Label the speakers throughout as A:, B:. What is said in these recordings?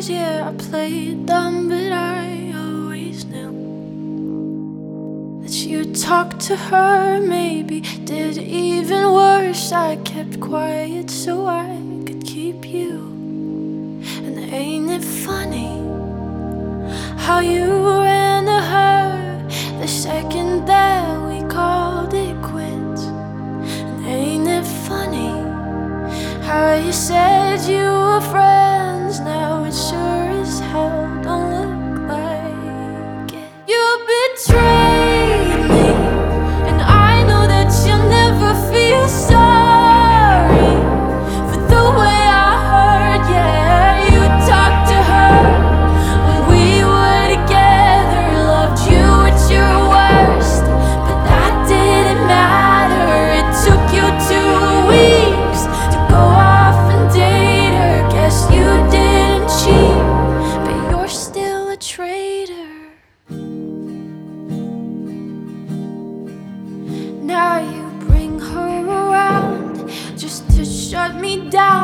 A: days, yeah, I played dumb, but I always knew that you talked to her, maybe did even worse. I kept quiet so I could keep you. And ain't it funny how you you said you were friends? Now it sure as hell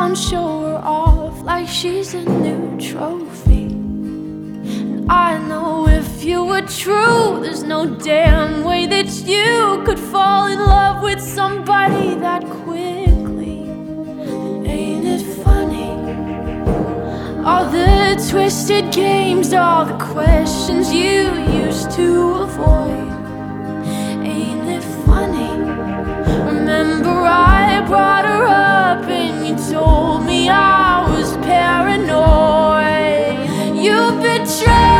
A: down, show her off like she's a new trophy. And I know if you were true, there's no damn way that you could fall in love with somebody that quickly. And ain't it funny? All the twisted games, all the questions you used to avoid. Ain't it funny? Remember, I. you betray.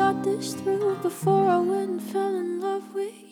A: thought this through before I went and fell in love with you.